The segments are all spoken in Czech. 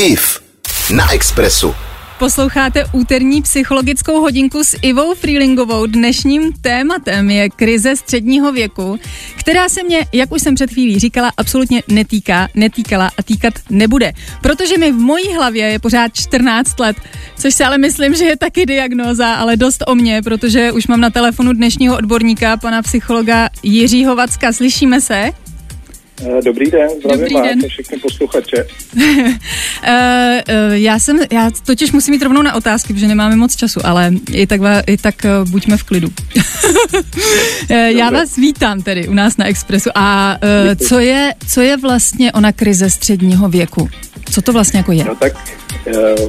IF na Expressu. Posloucháte úterní psychologickou hodinku s Ivou Freelingovou. Dnešním tématem je krize středního věku, která se mě, jak už jsem před chvílí říkala, absolutně netýká, netýkala a týkat nebude. Protože mi v mojí hlavě je pořád 14 let, což si ale myslím, že je taky diagnóza, ale dost o mě, protože už mám na telefonu dnešního odborníka, pana psychologa Jiřího Vacka. Slyšíme se? Eh, dobrý den, zdravím Dobrý vás den. všechny posluchače. Uh, uh, já jsem, já totiž musím jít rovnou na otázky, protože nemáme moc času, ale i tak, i tak uh, buďme v klidu. já vás vítám tedy u nás na Expressu. A uh, co, je, co je vlastně ona krize středního věku? Co to vlastně jako je? No tak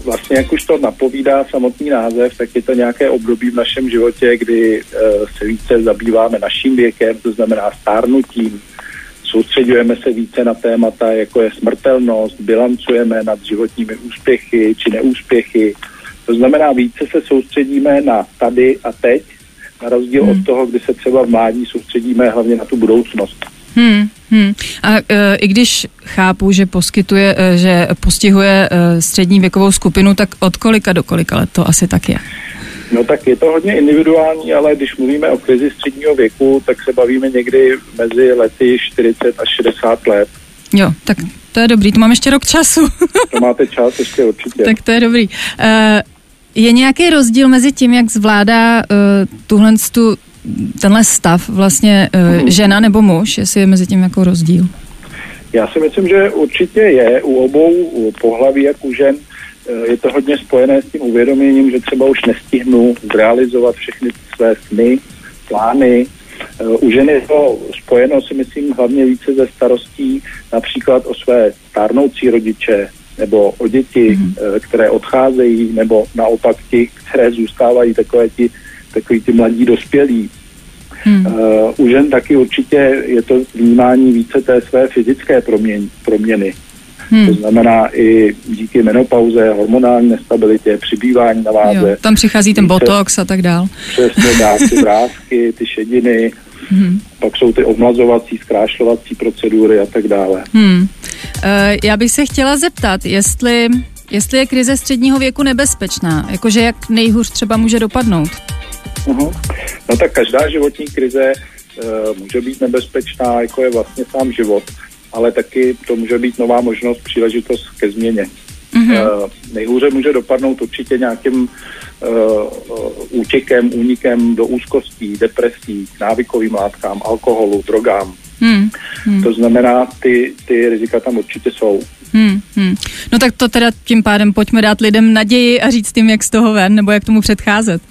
vlastně, jak už to napovídá samotný název, tak je to nějaké období v našem životě, kdy se více zabýváme naším věkem, to znamená stárnutím, soustředujeme se více na témata, jako je smrtelnost, bilancujeme nad životními úspěchy či neúspěchy. To znamená, více se soustředíme na tady a teď, na rozdíl Hmm. od toho, kdy se třeba v mládí soustředíme hlavně na tu budoucnost. Hmm, hmm. A uh, i když chápu, že poskytuje, uh, že postihuje uh, střední věkovou skupinu, tak od kolika do kolika let to asi tak je? No tak je to hodně individuální, ale když mluvíme o krizi středního věku, tak se bavíme někdy mezi lety 40 až 60 let. Jo, tak to je dobrý, to mám ještě rok času. To máte čas ještě určitě. tak to je dobrý. Uh, je nějaký rozdíl mezi tím, jak zvládá uh, tuhle tu, tenhle stav vlastně uh, Mhm. žena nebo muž, jestli je mezi tím jako rozdíl? Já si myslím, že určitě je u obou u pohlaví, jak u žen, eh, je to hodně spojené s tím uvědoměním, že třeba už nestihnu zrealizovat všechny své sny, plány. Eh, U žen je to spojeno, si myslím, hlavně více ze starostí například o své stárnoucí rodiče nebo o děti, mm-hmm. které odcházejí, nebo naopak ti, které zůstávají takové ti, takový ty mladí dospělí. Hmm. Uh, u žen taky určitě je to vnímání více té své fyzické proměn, proměny. To Hmm. znamená i díky menopauze, hormonální nestabilitě, přibývání na Jo, váze, tam přichází ten botox a tak dál. přesně dá ty vrázky, ty šediny, Hmm. pak jsou ty omlazovací, zkrášlovací procedury a tak dále. Hmm. Uh, já bych se chtěla zeptat, jestli, jestli je krize středního věku nebezpečná, jakože jak nejhůř třeba může dopadnout. Uh-huh. No tak každá životní krize uh, může být nebezpečná, jako je vlastně sám život, ale taky to může být nová možnost, příležitost ke změně. Mhm. Uh, nejhůře může dopadnout určitě nějakým uh, uh, útěkem, únikem do úzkostí, depresí, k návykovým látkám, alkoholu, drogám. Hmm. Hmm. To znamená, ty, ty rizika tam určitě jsou. Hmm, hmm. No tak to teda tím pádem pojďme dát lidem naději a říct tím, jak z toho ven, nebo jak tomu předcházet.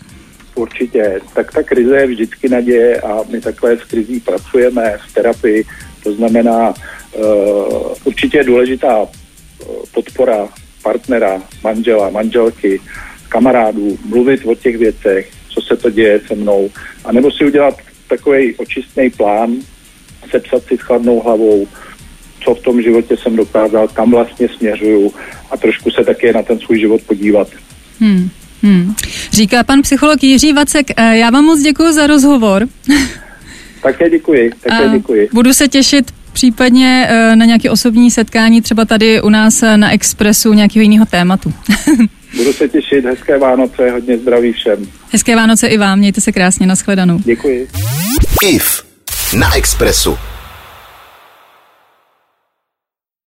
Určitě. Tak ta krize je vždycky naděje a my takhle s krizí pracujeme v terapii. To znamená, uh, určitě je důležitá uh, podpora partnera, manžela, manželky, kamarádů, mluvit o těch věcech, co se to děje se mnou, a nebo si udělat takový očistný plán, sepsat si s chladnou hlavou, co v tom životě jsem dokázal, kam vlastně směřuju a trošku se také na ten svůj život podívat. Hmm. Hmm. Říká pan psycholog Jiří Vacek, eh, já vám moc děkuji za rozhovor. Také děkuji, také A děkuji. Budu se těšit případně eh, na nějaké osobní setkání, třeba tady u nás eh, na Expressu nějakého jiného tématu. Budu se těšit, hezké Vánoce, hodně zdraví všem. Hezké Vánoce i vám, mějte se krásně, nashledanou. Děkuji. IF na Expressu.